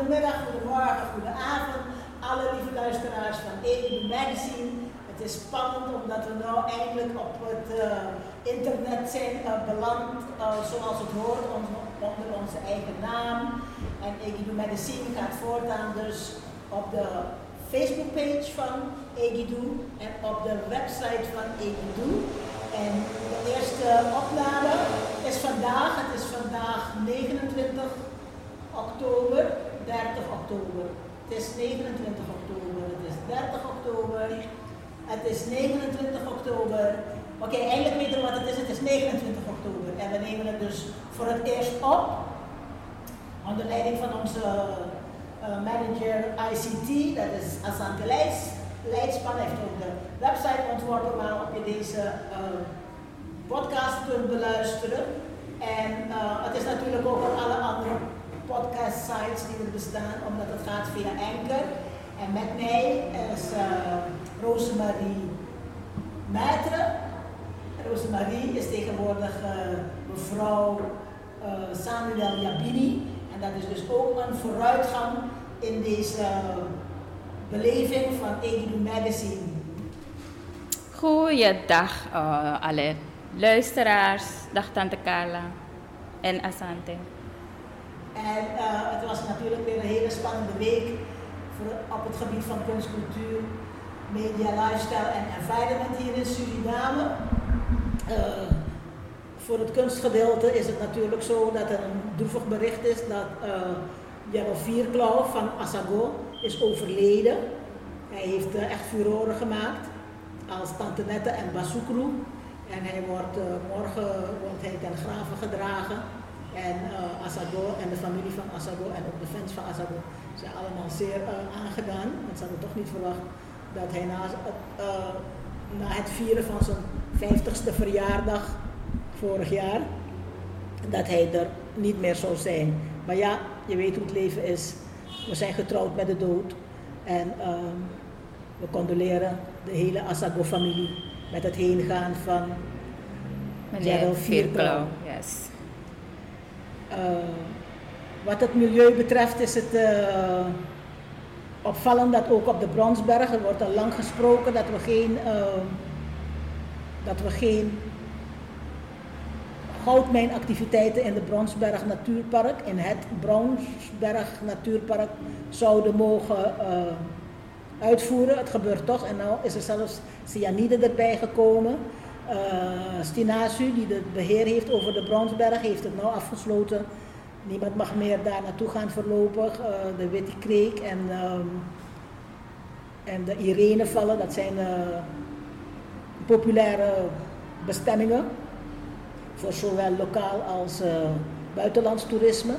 goedemiddag, goedemorgen, goedenavond. Alle lieve luisteraars van EDU Magazine. Het is spannend omdat we nu eindelijk op het uh, internet zijn uh, beland, uh, zoals het hoort, onder onze eigen naam. En EDU Magazine gaat voortaan dus op de Facebookpage van EDU en op de website van EDU. En de eerste opname is vandaag, het is vandaag 29 oktober, 30 oktober. Het is 29 oktober, het is 30 oktober, het is 29 oktober. Oké, eindelijk weten we wat het is, het is 29 oktober. En we nemen het dus voor het eerst op, onder leiding van onze uh, manager ICT, dat is Asante Leijs. Leidsman heeft ook de website ontworpen waarop je deze uh, podcast kunt beluisteren. En uh, het is natuurlijk ook op alle andere podcast sites die er bestaan, omdat het gaat via Anchor. En met mij is uh, Rosemarie Maitre. Rosemarie is tegenwoordig uh, mevrouw uh, Samuel Jabini. En dat is dus ook een vooruitgang in deze beleving van Edu Magazine. Goeiedag alle luisteraars. Dag Tante Carla en Asante. En uh, het was natuurlijk weer een hele spannende week voor, op het gebied van kunst, cultuur, media, lifestyle en environment hier in Suriname. Uh, voor het kunstgedeelte is het natuurlijk zo dat er een droevig bericht is dat uh, Jero Vierklauw van Asago is overleden. Hij heeft echt furoren gemaakt als Tante Nette en Basukru. En hij wordt, morgen wordt hij ten gedragen. En uh, Asado en de familie van Asado en ook de fans van Asado zijn allemaal zeer uh, aangedaan. Want ze hadden toch niet verwacht dat hij na, uh, na het vieren van zijn 50ste verjaardag vorig jaar, dat hij er niet meer zou zijn. Maar ja, je weet hoe het leven is. We zijn getrouwd met de dood. En ehm, we condoleren de hele Asago-familie met het heengaan van Meneer Vierklauw. Yes. Uh, wat het milieu betreft is het uh, opvallend dat ook op de Bronsberg, er wordt al lang gesproken dat we geen, uh, dat we geen goudmijnactiviteiten in de Bronsberg Natuurpark, in het Bronsberg Natuurpark, zouden mogen uitvoeren. Het gebeurt toch en nu is er zelfs cyanide erbij gekomen. Uh, Stinasu, die het beheer heeft over de Bronsberg, heeft het nou afgesloten. Niemand mag meer daar naartoe gaan voorlopig. Uh, de Witte Kreek en, um, en de Irenevallen, dat zijn uh, populaire bestemmingen voor zowel lokaal als buitenlands toerisme.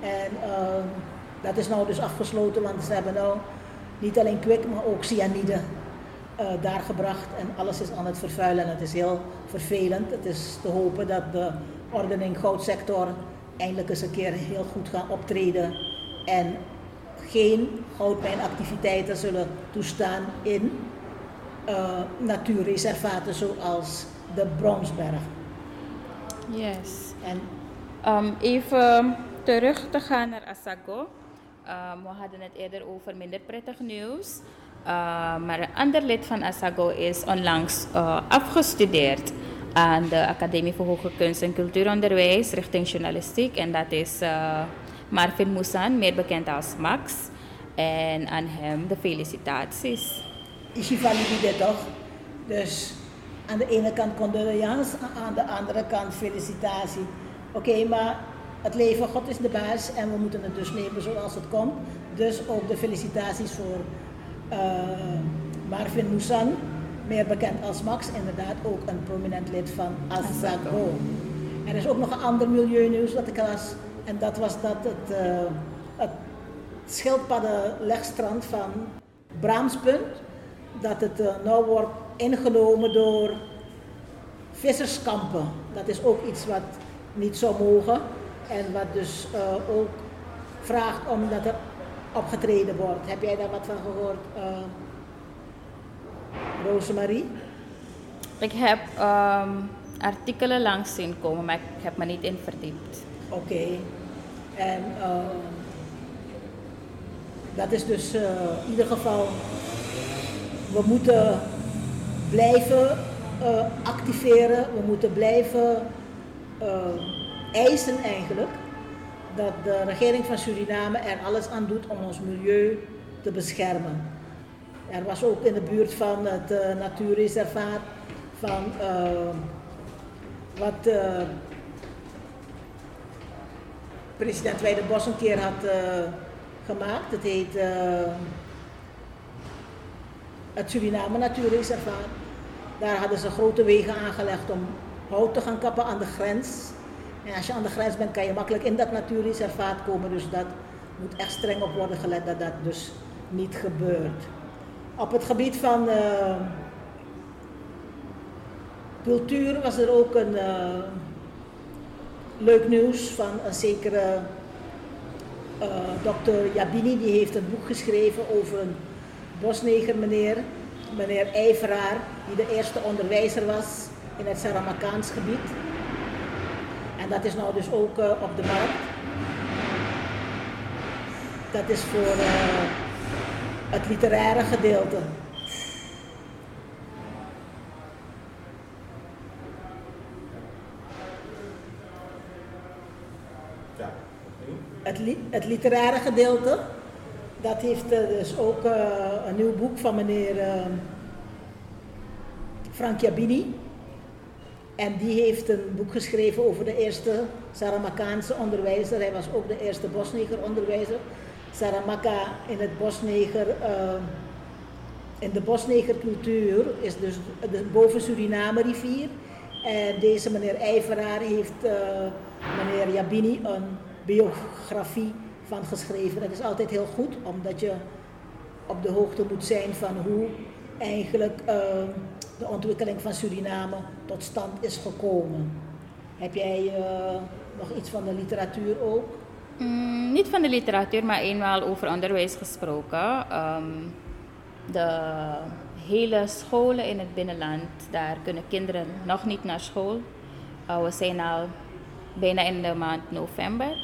En ehm, dat is nou dus afgesloten, want ze hebben nou niet alleen kwik, maar ook cyanide uh, daar gebracht en alles is aan het vervuilen en het is heel vervelend. Het is te hopen dat de ordening goudsector eindelijk eens een keer heel goed gaat optreden en geen goudmijnactiviteiten zullen toestaan in uh, natuurreservaten zoals de Bronsberg. Yes. En, um, even terug te gaan naar Asago. Um, we hadden het eerder over minder prettig nieuws. Uh, maar een ander lid van ASAGO is onlangs uh, afgestudeerd aan de Academie voor Hoge Kunst en Cultuuronderwijs richting journalistiek. En dat is uh, Marvin Moussan, meer bekend als Max. En aan hem de felicitaties. Is je valide toch? Dus aan de ene kant condoleance, aan de andere kant felicitatie. Oké, maar het leven, God is de baas en we moeten het dus nemen zoals het komt. Dus ook de felicitaties voor uh, Marvin Moussan, meer bekend als Max, inderdaad ook een prominent lid van ASAGO. Er is ook nog een ander milieunieuws dat ik las en dat was dat het, uh, het schildpaddenlegstrand van Braamspunt, dat het uh, nou wordt ingenomen door visserskampen. Dat is ook iets wat niet zou mogen en wat dus uh, ook vraagt om dat er opgetreden wordt. Heb jij daar wat van gehoord, uh, Rosemarie? Ik heb um, artikelen langs zien komen, maar ik heb me niet in verdiept. Oké. Okay. En uh, dat is dus in ieder geval, we moeten blijven activeren, we moeten blijven eisen eigenlijk dat de regering van Suriname er alles aan doet om ons milieu te beschermen. Er was ook in de buurt van het uh, natuurreservaat van uh, wat uh, president Weidenbos een keer had gemaakt. Het heet het Suriname Natuurreservaat. Daar hadden ze grote wegen aangelegd om hout te gaan kappen aan de grens. En als je aan de grens bent, kan je makkelijk in dat natuurreservaat komen. Dus dat moet echt streng op worden gelet dat dat dus niet gebeurt. Op het gebied van uh, cultuur was er ook een uh, leuk nieuws van een zekere uh, dokter Jabini. Die heeft een boek geschreven over een bosneger meneer, meneer Ijveraar, die de eerste onderwijzer was in het Saramakaans gebied. En dat is nou dus ook op de markt. Dat is voor het literaire gedeelte. Ja, het, li het literaire gedeelte, dat heeft uh, dus ook een nieuw boek van meneer Frank Jabini. En die heeft een boek geschreven over de eerste Saramakaanse onderwijzer. Hij was ook de eerste Bosniger onderwijzer. Saramaka in het Bosneger, uh, in de Bosnegercultuur is dus de boven Suriname rivier. En deze meneer Ijveraar heeft uh, meneer Jabini een biografie van geschreven. Dat is altijd heel goed, omdat je op de hoogte moet zijn van hoe eigenlijk uh, de ontwikkeling van Suriname tot stand is gekomen. Heb jij nog iets van de literatuur ook? Mm, niet van de literatuur, maar eenmaal over onderwijs gesproken. Um, de hele scholen in het binnenland, daar kunnen kinderen nog niet naar school. Uh, we zijn al bijna in de maand november.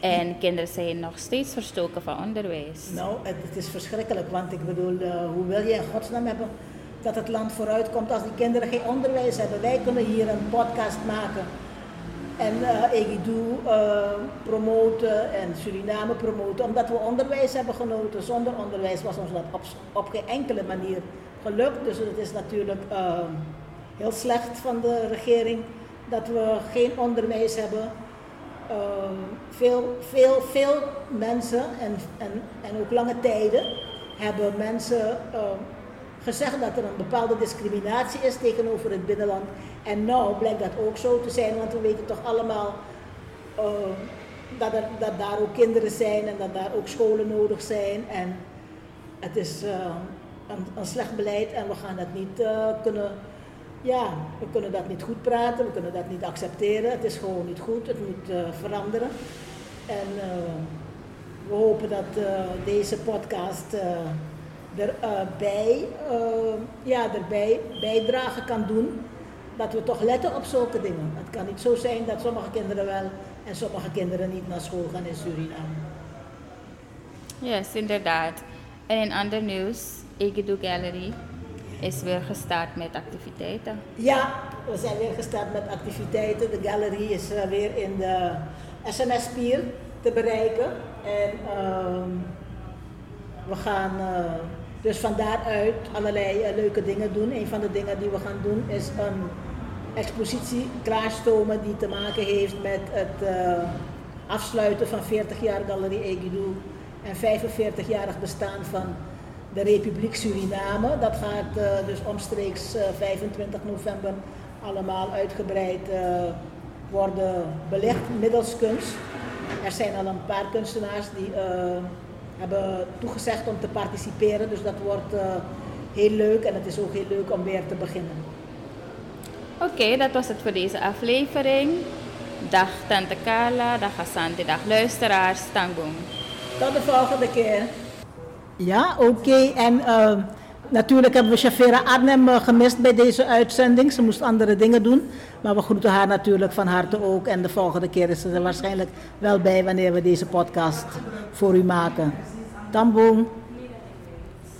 En kinderen zijn nog steeds verstoken van onderwijs. Nou, het, het is verschrikkelijk, want ik bedoel, uh, hoe wil je in godsnaam hebben dat het land vooruit komt als die kinderen geen onderwijs hebben? Wij kunnen hier een podcast maken en uh, promoten en Suriname promoten, omdat we onderwijs hebben genoten. Zonder onderwijs was ons dat op, geen enkele manier gelukt. Dus het is natuurlijk uh, heel slecht van de regering dat we geen onderwijs hebben. veel, veel, veel mensen en, en, en ook lange tijden hebben mensen gezegd dat er een bepaalde discriminatie is tegenover het binnenland. En nou blijkt dat ook zo te zijn, want we weten toch allemaal uh, dat, er, dat daar ook kinderen zijn en dat daar ook scholen nodig zijn. En het is uh, een, slecht beleid en we gaan dat niet uh, kunnen, ja, we kunnen dat niet goed praten, we kunnen dat niet accepteren. Het is gewoon niet goed, het moet veranderen. En we hopen dat deze podcast erbij, ja, erbij bijdragen kan doen dat we toch letten op zulke dingen. Het kan niet zo zijn dat sommige kinderen wel en sommige kinderen niet naar school gaan in Suriname. Yes, inderdaad. En in ander nieuws, Egedu Gallery is weer gestart met activiteiten. Ja, we zijn weer gestart met activiteiten. De gallery is uh, weer in de SMS-pier te bereiken. En uh, we gaan uh, dus van daaruit allerlei uh, leuke dingen doen. Een van de dingen die we gaan doen is een expositie klaarstomen die te maken heeft met het uh, afsluiten van 40 jaar Galerie Egidu en 45-jarig bestaan van de Republiek Suriname. Dat gaat uh, dus omstreeks uh, 25 november allemaal uitgebreid worden belicht middels kunst. Er zijn al een paar kunstenaars die hebben toegezegd om te participeren, dus dat wordt heel leuk en het is ook heel leuk om weer te beginnen. Oké, okay, dat was het voor deze aflevering. Dag Tante Carla, dag Asante, dag luisteraars, Tangoen. Tot de volgende keer. Ja, oké. Okay. En uh, natuurlijk hebben we Shafera Arnhem uh, gemist bij deze uitzending. Ze moest andere dingen doen. Maar we groeten haar natuurlijk van harte ook. En de volgende keer is ze er waarschijnlijk wel bij wanneer we deze podcast voor u maken. Tamboom.